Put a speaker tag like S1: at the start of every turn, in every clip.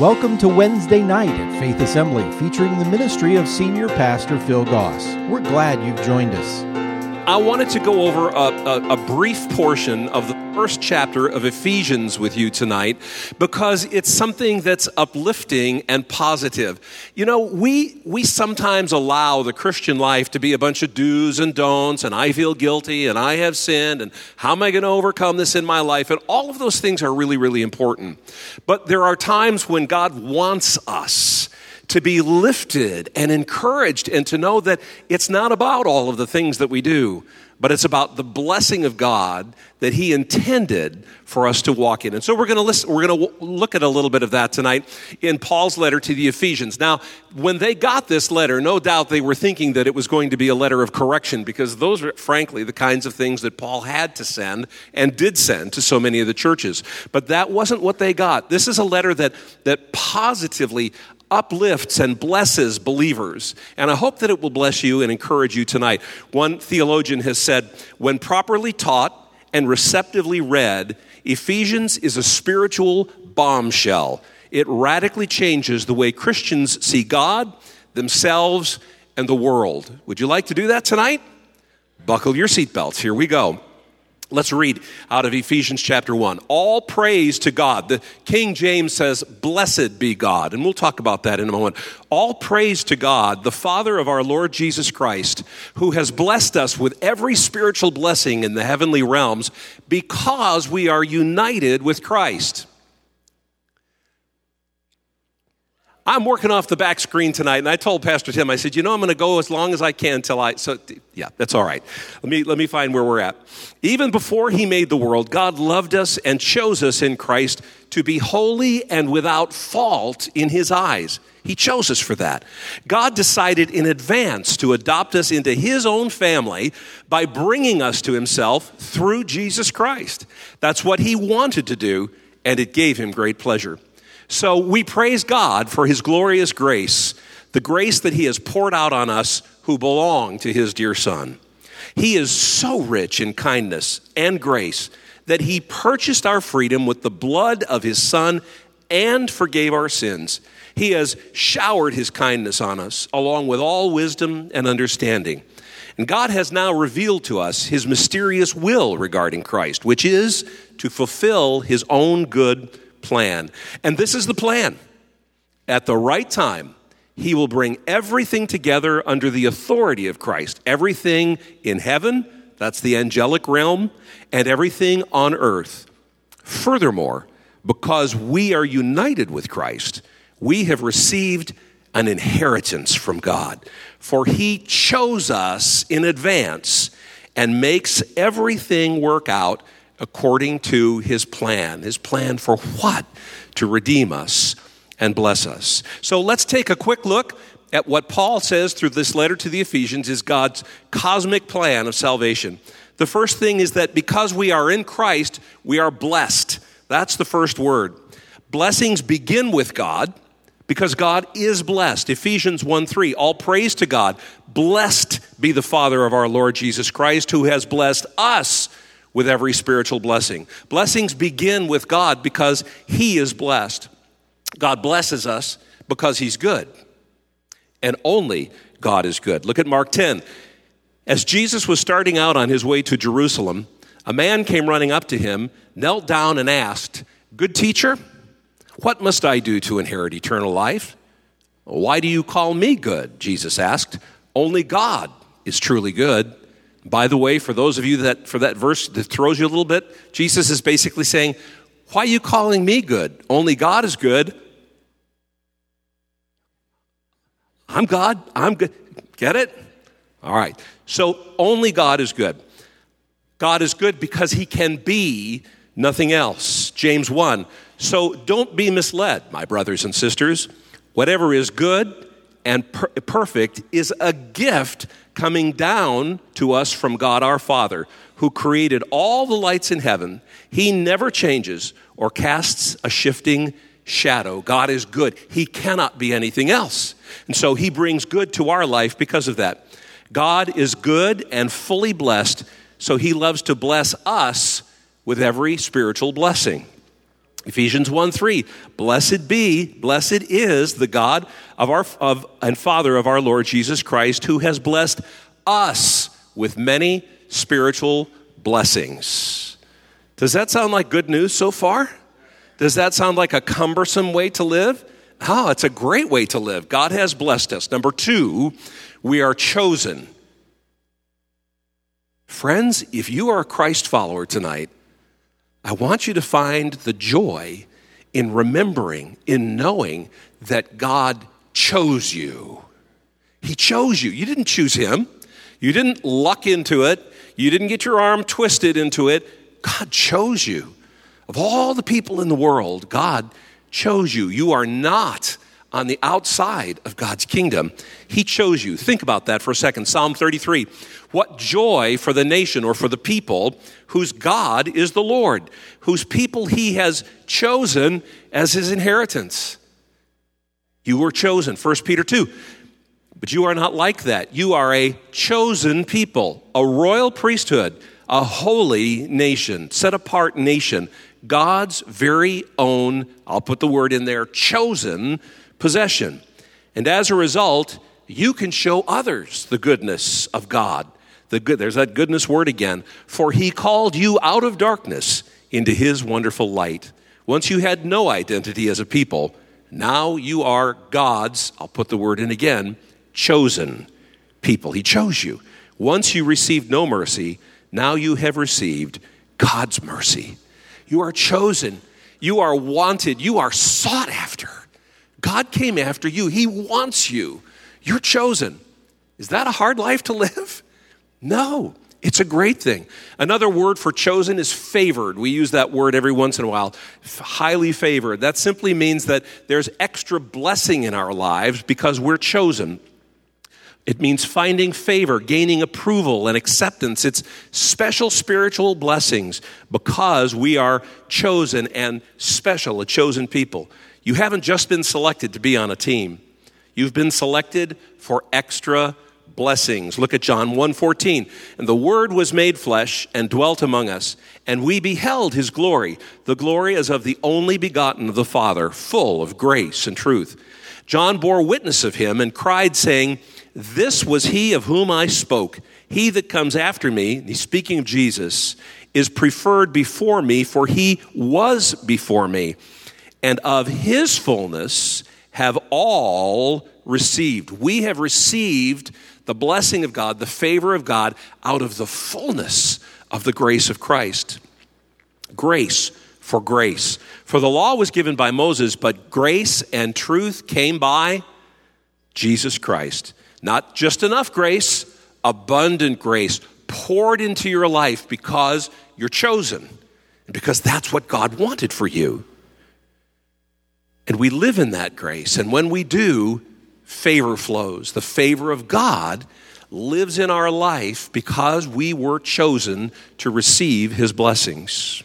S1: Welcome to Wednesday night at Faith Assembly, featuring the ministry of Senior Pastor Phil Goss. We're glad you've joined us.
S2: I wanted to go over a, a, a, brief portion of the first chapter of Ephesians with you tonight because it's something that's uplifting and positive. You know, we, we sometimes allow the Christian life to be a bunch of do's and don'ts, and I feel guilty, and I have sinned, and how am I going to overcome this in my life? And all of those things are really, really important. But there are times when God wants us to be lifted and encouraged and to know that it's not about all of the things that we do, but it's about the blessing of God that He intended for us to walk in. And so we're going to listen, we're going to look at a little bit of that tonight in Paul's letter to the Ephesians. Now, when they got this letter, no doubt they were thinking that it was going to be a letter of correction because those are, frankly, the kinds of things that Paul had to send and did send to so many of the churches. But that wasn't what they got. This is a letter that, that positively uplifts and blesses believers. And I hope that it will bless you and encourage you tonight. One theologian has said, when properly taught and receptively read, Ephesians is a spiritual bombshell. It radically changes the way Christians see God, themselves, and the world. Would you like to do that tonight? Buckle your seatbelts. Here we go. Let's read out of Ephesians chapter 1. All praise to God. The King James says, Blessed be God. And we'll talk about that in a moment. All praise to God, the Father of our Lord Jesus Christ, who has blessed us with every spiritual blessing in the heavenly realms because we are united with Christ. I'm working off the back screen tonight, and I told Pastor Tim, I said, you know, I'm going to go as long as I can till I. So, yeah, that's all right. Let me let me find where we're at. Even before He made the world, God loved us and chose us in Christ to be holy and without fault in His eyes. He chose us for that. God decided in advance to adopt us into His own family by bringing us to Himself through Jesus Christ. That's what He wanted to do, and it gave Him great pleasure. So we praise God for his glorious grace, the grace that he has poured out on us who belong to his dear Son. He is so rich in kindness and grace that he purchased our freedom with the blood of his Son and forgave our sins. He has showered his kindness on us, along with all wisdom and understanding. And God has now revealed to us his mysterious will regarding Christ, which is to fulfill his own good plan. And this is the plan. At the right time, he will bring everything together under the authority of Christ. Everything in heaven, that's the angelic realm, and everything on earth. Furthermore, because we are united with Christ, we have received an inheritance from God. For he chose us in advance and makes everything work out according to his plan. His plan for what? To redeem us and bless us. So let's take a quick look at what Paul says through this letter to the Ephesians is God's cosmic plan of salvation. The first thing is that because we are in Christ, we are blessed. That's the first word. Blessings begin with God because God is blessed. Ephesians 1 3, all praise to God. Blessed be the Father of our Lord Jesus Christ, who has blessed us with every spiritual blessing. Blessings begin with God because He is blessed. God blesses us because He's good. And only God is good. Look at Mark 10. As Jesus was starting out on his way to Jerusalem, a man came running up to him, knelt down, and asked, Good teacher, what must I do to inherit eternal life? Why do you call me good? Jesus asked. Only God is truly good. By the way, for those of you that, for that verse that throws you a little bit, Jesus is basically saying, Why are you calling me good? Only God is good. I'm God. I'm good. Get it? All right. So only God is good. God is good because he can be nothing else. James 1. So don't be misled, my brothers and sisters. Whatever is good and per- perfect is a gift coming down to us from God our Father, who created all the lights in heaven. He never changes or casts a shifting shadow. God is good. He cannot be anything else. And so he brings good to our life because of that. God is good and fully blessed, so he loves to bless us with every spiritual blessing. Ephesians 1 3, blessed be, blessed is the God of our of and Father of our Lord Jesus Christ, who has blessed us with many spiritual blessings. Does that sound like good news so far? Does that sound like a cumbersome way to live? Oh, it's a great way to live. God has blessed us. Number two, we are chosen. Friends, if you are a Christ follower tonight, I want you to find the joy in remembering, in knowing that God chose you. He chose you. You didn't choose Him, you didn't luck into it, you didn't get your arm twisted into it. God chose you. Of all the people in the world, God chose you. You are not on the outside of God's kingdom. He chose you. Think about that for a second. Psalm 33. What joy for the nation or for the people whose God is the Lord, whose people he has chosen as his inheritance. You were chosen. 1 Peter 2. But you are not like that. You are a chosen people, a royal priesthood, a holy nation, set apart nation, God's very own, I'll put the word in there, chosen possession. And as a result, you can show others the goodness of God. The good, there's that goodness word again. For he called you out of darkness into his wonderful light. Once you had no identity as a people, now you are God's, I'll put the word in again, chosen people. He chose you. Once you received no mercy, now you have received God's mercy. You are chosen. You are wanted. You are sought after. God came after you. He wants you. You're chosen. Is that a hard life to live? No. It's a great thing. Another word for chosen is favored. We use that word every once in a while. Highly favored. That simply means that there's extra blessing in our lives because we're chosen. It means finding favor, gaining approval and acceptance. It's special spiritual blessings because we are chosen and special, a chosen people. You haven't just been selected to be on a team. You've been selected for extra blessings. Look at John 1:14. And the word was made flesh and dwelt among us, and we beheld his glory, the glory as of the only begotten of the Father, full of grace and truth. John bore witness of him and cried saying, this was he of whom I spoke. He that comes after me, he's speaking of Jesus, is preferred before me, for he was before me. And of his fullness have all received. We have received the blessing of God, the favor of God, out of the fullness of the grace of Christ. Grace for grace. For the law was given by Moses, but grace and truth came by Jesus Christ. Not just enough grace, abundant grace poured into your life because you're chosen and because that's what God wanted for you. And we live in that grace. And when we do, favor flows. The favor of God lives in our life because we were chosen to receive his blessings.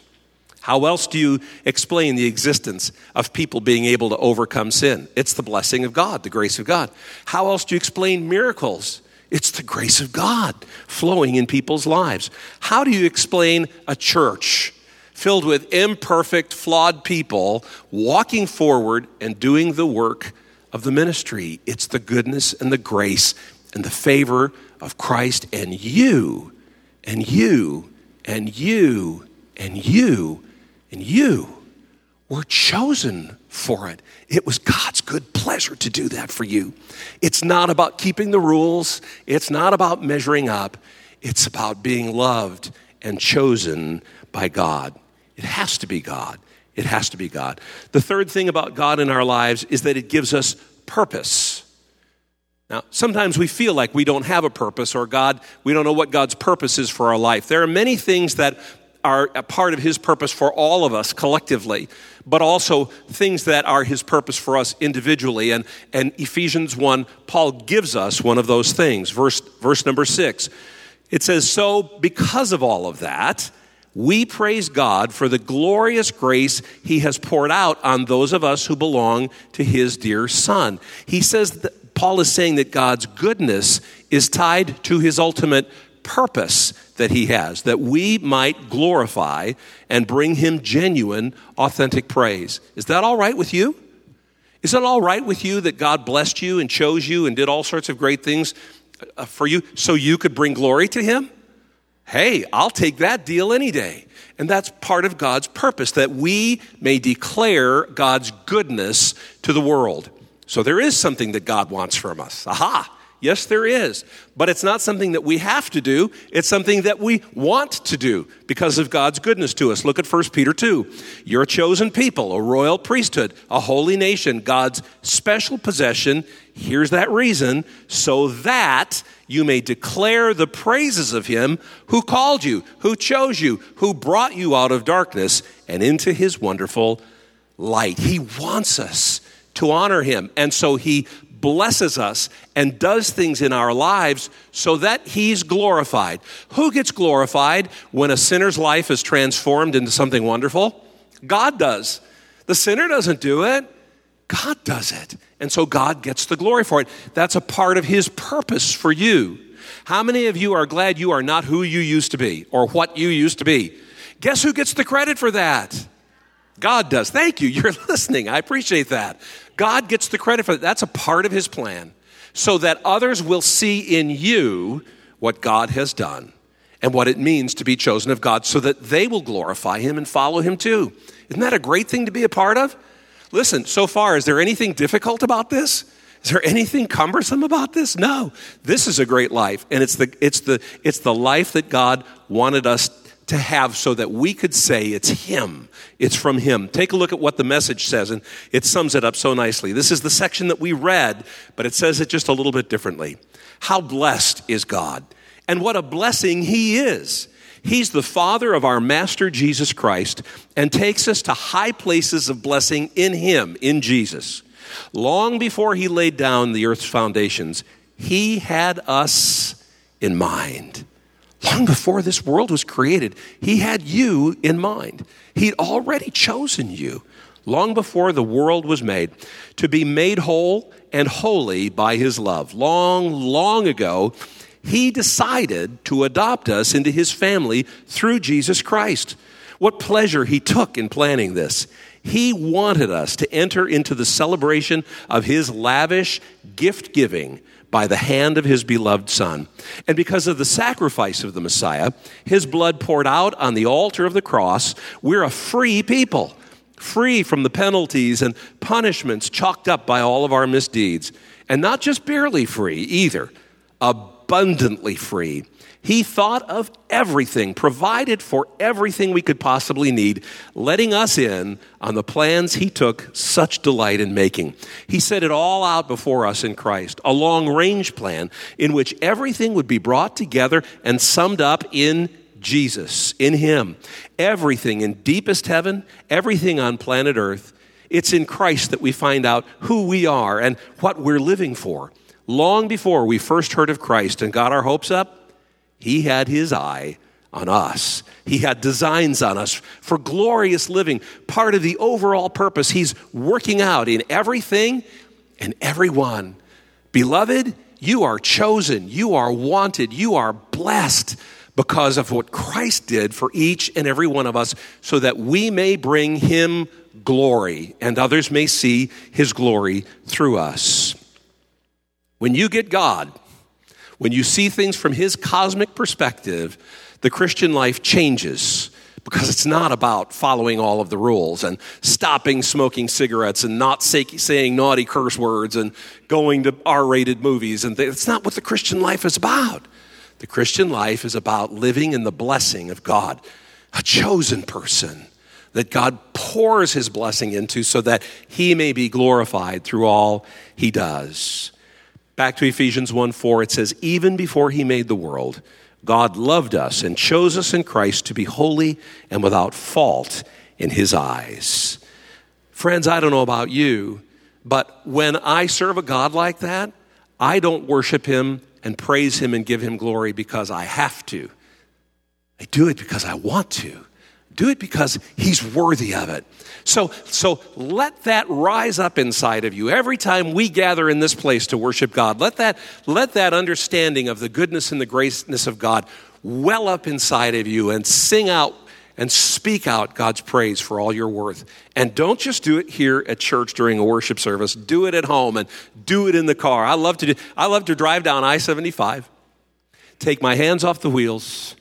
S2: How else do you explain the existence of people being able to overcome sin? It's the blessing of God, the grace of God. How else do you explain miracles? It's the grace of God flowing in people's lives. How do you explain a church filled with imperfect, flawed people walking forward and doing the work of the ministry? It's the goodness and the grace and the favor of Christ and you, and you, and you, and you and you were chosen for it. It was God's good pleasure to do that for you. It's not about keeping the rules, it's not about measuring up, it's about being loved and chosen by God. It has to be God. It has to be God. The third thing about God in our lives is that it gives us purpose. Now, sometimes we feel like we don't have a purpose or God, we don't know what God's purpose is for our life. There are many things that are a part of His purpose for all of us collectively, but also things that are His purpose for us individually. And, and Ephesians 1, Paul gives us one of those things. Verse, verse number 6. It says, So because of all of that, we praise God for the glorious grace He has poured out on those of us who belong to His dear Son. He says that Paul is saying that God's goodness is tied to His ultimate purpose that He has, that we might glorify and bring Him genuine, authentic praise. Is that all right with you? Is it all right with you that God blessed you and chose you and did all sorts of great things uh, for you so you could bring glory to Him? Hey, I'll take that deal any day. And that's part of God's purpose, that we may declare God's goodness to the world. So there is something that God wants from us. Aha! Yes, there is. But it's not something that we have to do. It's something that we want to do because of God's goodness to us. Look at 1 Peter 2. You're a chosen people, a royal priesthood, a holy nation, God's special possession. Here's that reason so that you may declare the praises of him who called you, who chose you, who brought you out of darkness and into his wonderful light. He wants us to honor him. And so he blesses us and does things in our lives so that he's glorified. Who gets glorified when a sinner's life is transformed into something wonderful? God does. The sinner doesn't do it. God does it. And so God gets the glory for it. That's a part of his purpose for you. How many of you are glad you are not who you used to be or what you used to be? Guess who gets the credit for that? God does. Thank you. You're listening. I appreciate that. God gets the credit for that. That's a part of his plan so that others will see in you what God has done and what it means to be chosen of God so that they will glorify him and follow him too. Isn't that a great thing to be a part of? Listen, so far, is there anything difficult about this? Is there anything cumbersome about this? No. This is a great life, and it's the, it's the, it's the life that God wanted us to have so that we could say it's Him. It's from Him. Take a look at what the message says, and it sums it up so nicely. This is the section that we read, but it says it just a little bit differently. How blessed is God, and what a blessing He is. He's the Father of our Master Jesus Christ and takes us to high places of blessing in Him, in Jesus. Long before He laid down the earth's foundations, He had us in mind. Long before this world was created, He had you in mind. He'd already chosen you long before the world was made to be made whole and holy by His love. Long, long ago, He decided to adopt us into His family through Jesus Christ. What pleasure He took in planning this. He wanted us to enter into the celebration of His lavish gift giving by the hand of his beloved Son. And because of the sacrifice of the Messiah, his blood poured out on the altar of the cross, we're a free people, free from the penalties and punishments chalked up by all of our misdeeds. And not just barely free either, abundantly free he thought of everything, provided for everything we could possibly need, letting us in on the plans He took such delight in making. He set it all out before us in Christ, a long range plan in which everything would be brought together and summed up in Jesus, in Him. Everything in deepest heaven, everything on planet Earth. It's in Christ that we find out who we are and what we're living for. Long before we first heard of Christ and got our hopes up, he had his eye on us. He had designs on us for glorious living, part of the overall purpose He's working out in everything and everyone. Beloved, you are chosen, you are wanted, you are blessed because of what Christ did for each and every one of us, so that we may bring Him glory and others may see His glory through us. When you get God, when you see things from his cosmic perspective, the Christian life changes because it's not about following all of the rules and stopping smoking cigarettes and not say, saying naughty curse words and going to R rated movies. And it's not what the Christian life is about. The Christian life is about living in the blessing of God, a chosen person that God pours his blessing into so that he may be glorified through all he does. Back to Ephesians 1 4, it says, Even before he made the world, God loved us and chose us in Christ to be holy and without fault in his eyes. Friends, I don't know about you, but when I serve a God like that, I don't worship him and praise him and give him glory because I have to. I do it because I want to. Do it because He's worthy of it. So, so let that rise up inside of you every time we gather in this place to worship God. Let that, let that understanding of the goodness and the greatness of God well up inside of you and sing out and speak out God's praise for all your worth. And don't just do it here at church during a worship service. Do it at home and do it in the car. I love to do, I love to drive down I-75, take my hands off the wheels,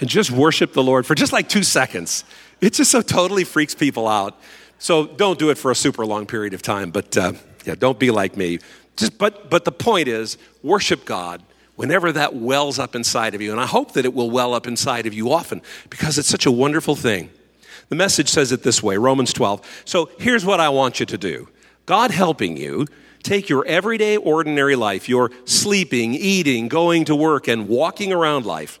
S2: and just worship the Lord for just like two seconds. It just so totally freaks people out. So don't do it for a super long period of time, but uh, yeah, don't be like me. Just, but, but the point is, worship God whenever that wells up inside of you. And I hope that it will well up inside of you often because it's such a wonderful thing. The message says it this way Romans 12. So here's what I want you to do God helping you take your everyday, ordinary life, your sleeping, eating, going to work, and walking around life,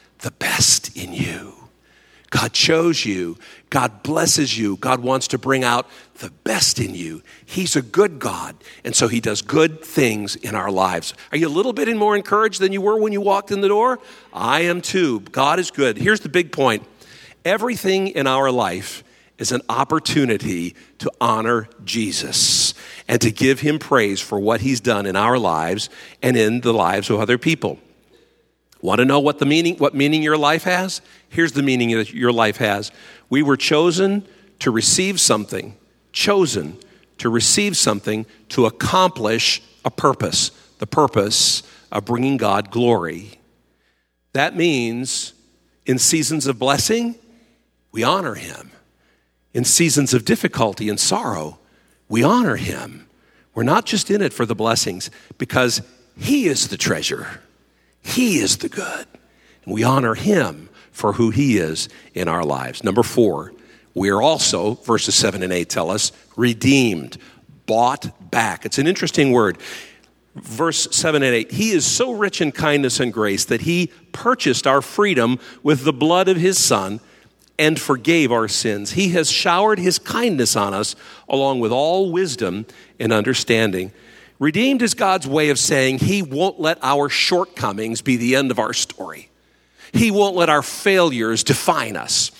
S2: the best in you. God chose you. God blesses you. God wants to bring out the best in you. He's a good God, and so He does good things in our lives. Are you a little bit more encouraged than you were when you walked in the door? I am too. God is good. Here's the big point everything in our life is an opportunity to honor Jesus and to give Him praise for what He's done in our lives and in the lives of other people. Want to know what the meaning what meaning your life has? Here's the meaning that your life has. We were chosen to receive something, chosen to receive something to accomplish a purpose, the purpose of bringing God glory. That means in seasons of blessing, we honor him. In seasons of difficulty and sorrow, we honor him. We're not just in it for the blessings because he is the treasure. He is the good. And we honor Him for who He is in our lives. Number four, we are also, verses 7 and 8 tell us, redeemed, bought back. It's an interesting word. Verse 7 and 8 He is so rich in kindness and grace that He purchased our freedom with the blood of His Son and forgave our sins. He has showered His kindness on us along with all wisdom and understanding. Redeemed is God's way of saying He won't let our shortcomings be the end of our story. He won't let our failures define us.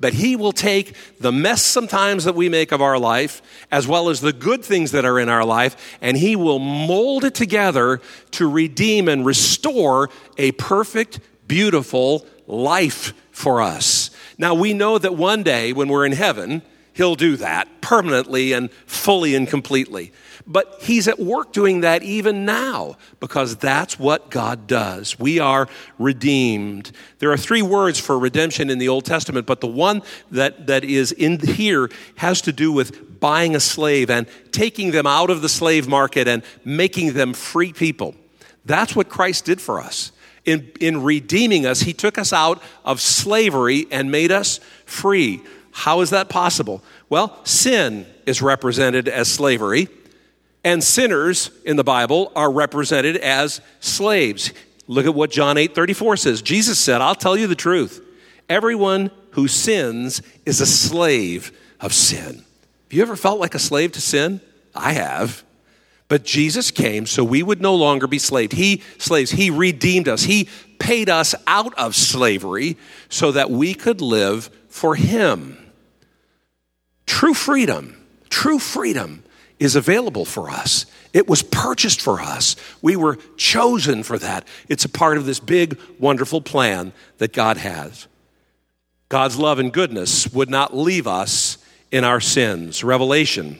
S2: But He will take the mess sometimes that we make of our life, as well as the good things that are in our life, and He will mold it together to redeem and restore a perfect, beautiful life for us. Now, we know that one day when we're in heaven, He'll do that permanently and fully and completely. But he's at work doing that even now because that's what God does. We are redeemed. There are three words for redemption in the Old Testament, but the one that, that is in here has to do with buying a slave and taking them out of the slave market and making them free people. That's what Christ did for us. In, in redeeming us, he took us out of slavery and made us free. How is that possible? Well, sin is represented as slavery and sinners in the Bible are represented as slaves. Look at what John 8 34 says. Jesus said, I'll tell you the truth. Everyone who sins is a slave of sin. Have you ever felt like a slave to sin? I have. But Jesus came so we would no longer be slaves. He slaves, he redeemed us. He paid us out of slavery so that we could live for him. True freedom, true freedom is available for us. It was purchased for us. We were chosen for that. It's a part of this big, wonderful plan that God has. God's love and goodness would not leave us in our sins. Revelation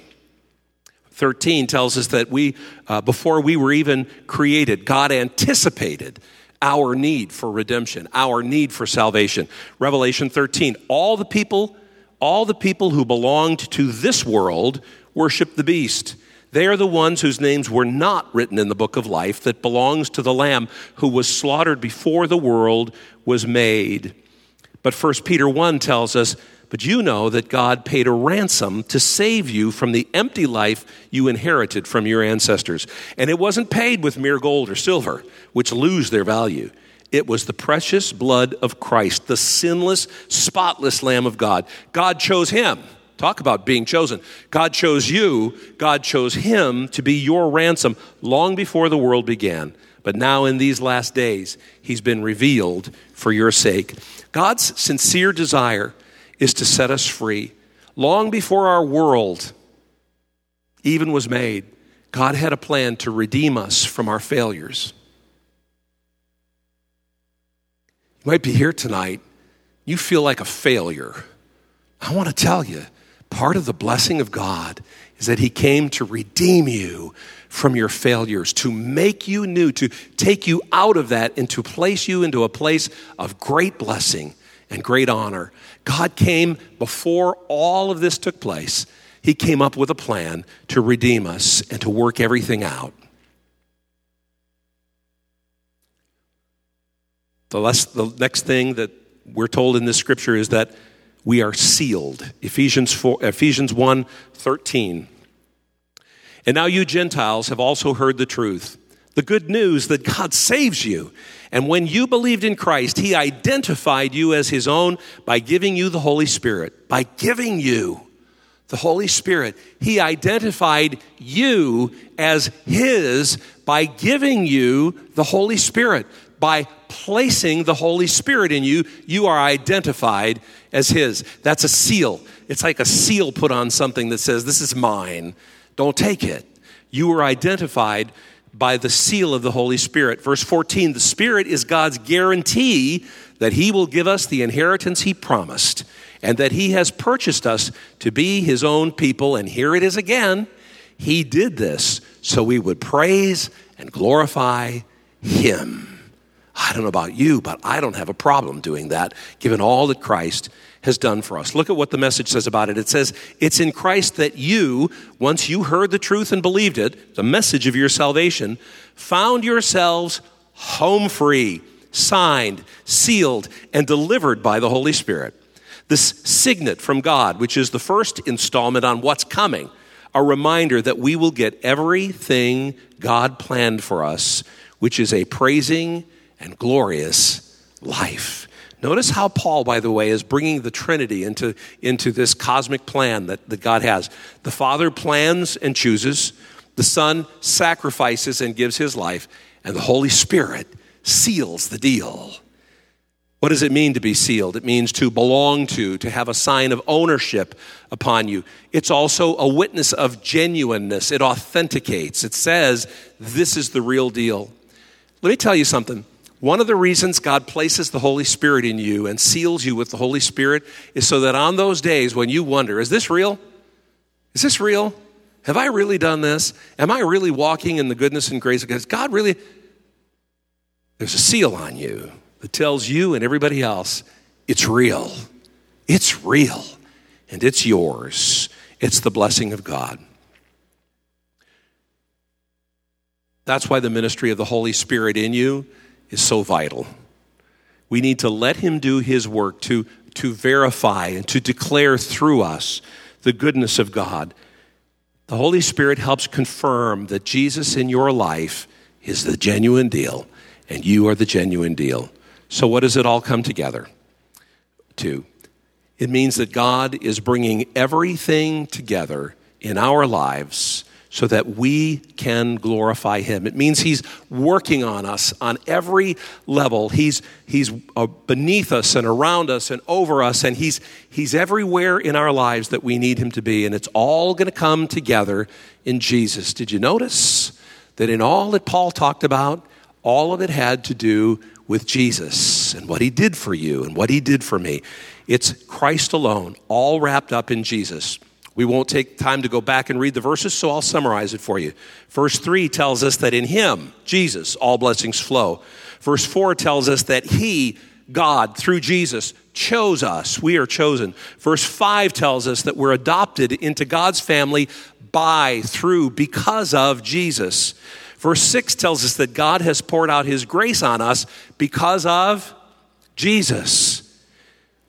S2: 13 tells us that we, uh, before we were even created, God anticipated our need for redemption, our need for salvation. Revelation 13, all the people, all the people who belonged to this world worship the beast. They are the ones whose names were not written in the book of life that belongs to the Lamb who was slaughtered before the world was made. But 1 Peter 1 tells us, but you know that God paid a ransom to save you from the empty life you inherited from your ancestors. And it wasn't paid with mere gold or silver, which lose their value. It was the precious blood of Christ, the sinless, spotless Lamb of God. God chose him. Talk about being chosen. God chose you, God chose him to be your ransom long before the world began. But now, in these last days, he's been revealed for your sake. God's sincere desire is to set us free. Long before our world even was made, God had a plan to redeem us from our failures. You might be here tonight, you feel like a failure. I want to tell you, part of the blessing of God is that He came to redeem you from your failures, to make you new, to take you out of that and to place you into a place of great blessing and great honor. God came before all of this took place. He came up with a plan to redeem us and to work everything out. The, less, the next thing that we're told in this scripture is that we are sealed. Ephesians, 4, Ephesians 1 13. And now you Gentiles have also heard the truth the good news that God saves you. And when you believed in Christ, He identified you as His own by giving you the Holy Spirit. By giving you the Holy Spirit, He identified you as His by giving you the Holy Spirit. By placing the Holy Spirit in you, you are identified as His. That's a seal. It's like a seal put on something that says, This is mine. Don't take it. You were identified by the seal of the Holy Spirit. Verse 14 the Spirit is God's guarantee that He will give us the inheritance He promised and that He has purchased us to be His own people. And here it is again. He did this so we would praise and glorify Him. I don't know about you, but I don't have a problem doing that given all that Christ has done for us. Look at what the message says about it. It says, It's in Christ that you, once you heard the truth and believed it, the message of your salvation, found yourselves home free, signed, sealed, and delivered by the Holy Spirit. This signet from God, which is the first installment on what's coming, a reminder that we will get everything God planned for us, which is a praising and glorious life. Notice how Paul, by the way, is bringing the Trinity into, into this cosmic plan that, that God has. The Father plans and chooses, the Son sacrifices and gives his life, and the Holy Spirit seals the deal. What does it mean to be sealed? It means to belong to, to have a sign of ownership upon you. It's also a witness of genuineness. It authenticates. It says, this is the real deal. Let me tell you something. One of the reasons God places the Holy Spirit in you and seals you with the Holy Spirit is so that on those days when you wonder, is this real? Is this real? Have I really done this? Am I really walking in the goodness and grace of God? God really? There's a seal on you that tells you and everybody else it's real. It's real. And it's yours. It's the blessing of God. That's why the ministry of the Holy Spirit in you is so vital. We need to let Him do His work to, to verify and to declare through us the goodness of God. The Holy Spirit helps confirm that Jesus in your life is the genuine deal and you are the genuine deal. So, what does it all come together to? It means that God is bringing everything together in our lives so that we can glorify him. It means he's working on us on every level. He's, he's uh, beneath us and around us and over us, and he's, he's everywhere in our lives that we need him to be. And it's all going to come together in Jesus. Did you notice that in all that Paul talked about, all of it had to do with Jesus and what he did for you and what he did for me? It's Christ alone, all wrapped up in Jesus. We won't take time to go back and read the verses, so I'll summarize it for you. Verse 3 tells us that in Him, Jesus, all blessings flow. Verse 4 tells us that He, God, through Jesus, chose us. We are chosen. Verse 5 tells us that we're adopted into God's family by, through, because of Jesus. Verse 6 tells us that God has poured out His grace on us because of Jesus.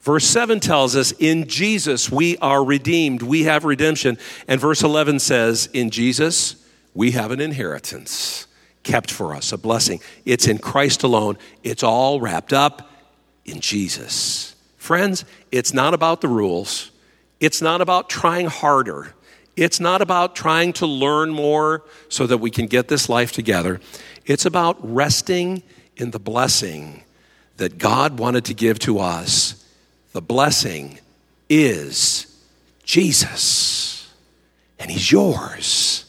S2: Verse 7 tells us, in Jesus we are redeemed. We have redemption. And verse 11 says, in Jesus we have an inheritance kept for us, a blessing. It's in Christ alone. It's all wrapped up in Jesus. Friends, it's not about the rules. It's not about trying harder. It's not about trying to learn more so that we can get this life together. It's about resting in the blessing that God wanted to give to us the blessing is Jesus. And He's yours.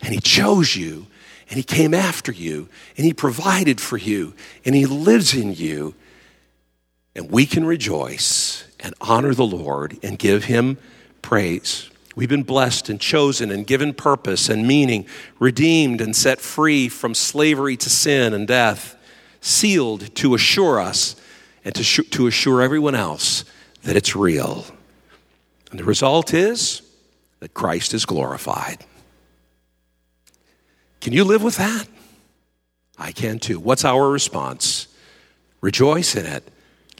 S2: And He chose you. And He came after you. And He provided for you. And He lives in you. And we can rejoice and honor the Lord and give Him praise. We've been blessed and chosen and given purpose and meaning, redeemed and set free from slavery to sin and death, sealed to assure us and to, sh- to assure everyone else that it's real. And the result is that Christ is glorified. Can you live with that? I can too. What's our response? Rejoice in it,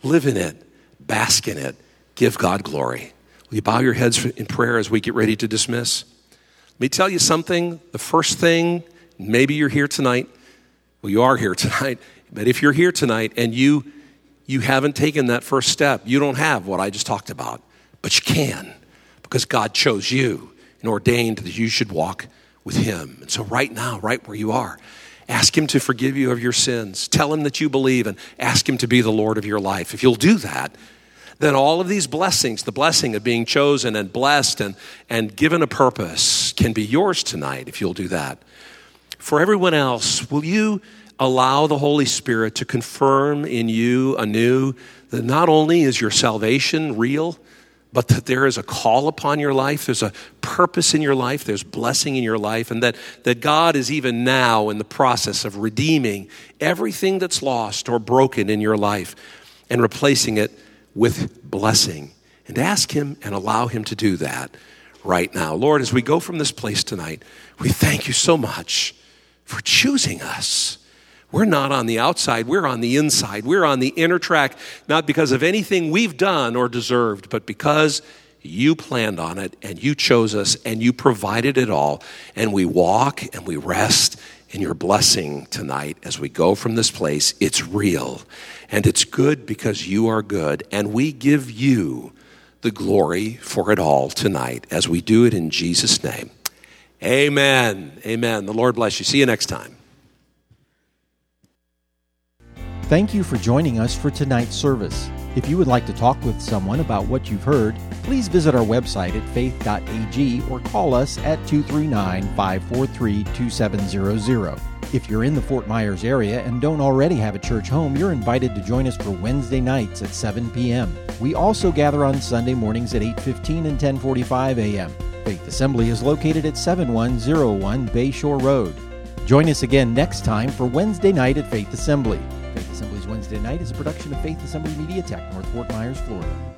S2: live in it, bask in it, give God glory. Will you bow your heads in prayer as we get ready to dismiss? Let me tell you something. The first thing, maybe you're here tonight. Well, you are here tonight. But if you're here tonight and you you haven't taken that first step. You don't have what I just talked about, but you can because God chose you and ordained that you should walk with Him. And so, right now, right where you are, ask Him to forgive you of your sins. Tell Him that you believe and ask Him to be the Lord of your life. If you'll do that, then all of these blessings, the blessing of being chosen and blessed and, and given a purpose, can be yours tonight if you'll do that. For everyone else, will you? Allow the Holy Spirit to confirm in you anew that not only is your salvation real, but that there is a call upon your life, there's a purpose in your life, there's blessing in your life, and that, that God is even now in the process of redeeming everything that's lost or broken in your life and replacing it with blessing. And ask Him and allow Him to do that right now. Lord, as we go from this place tonight, we thank you so much for choosing us we're not on the outside, we're on the inside. We're on the inner track, not because of anything we've done or deserved, but because you planned on it and you chose us and you provided it all. And we walk and we rest in your blessing tonight as we go from this place. It's real and it's good because you are good. And we give you the glory for it all tonight as we do it in Jesus' name. Amen. Amen. The Lord bless you. See you next time.
S1: Thank you for joining us for tonight's service. If you would like to talk with someone about what you've heard, please visit our website at faith.ag or call us at 239 543 2700. If you're in the Fort Myers area and don't already have a church home, you're invited to join us for Wednesday nights at 7 p.m. We also gather on Sunday mornings at 8:15 and 10:45 a.m. Faith Assembly is located at 7101 Bayshore Road. Join us again next time for Wednesday night at Faith Assembly. Wednesday Night is a production of Faith Assembly Media Tech, North Fort Myers, Florida.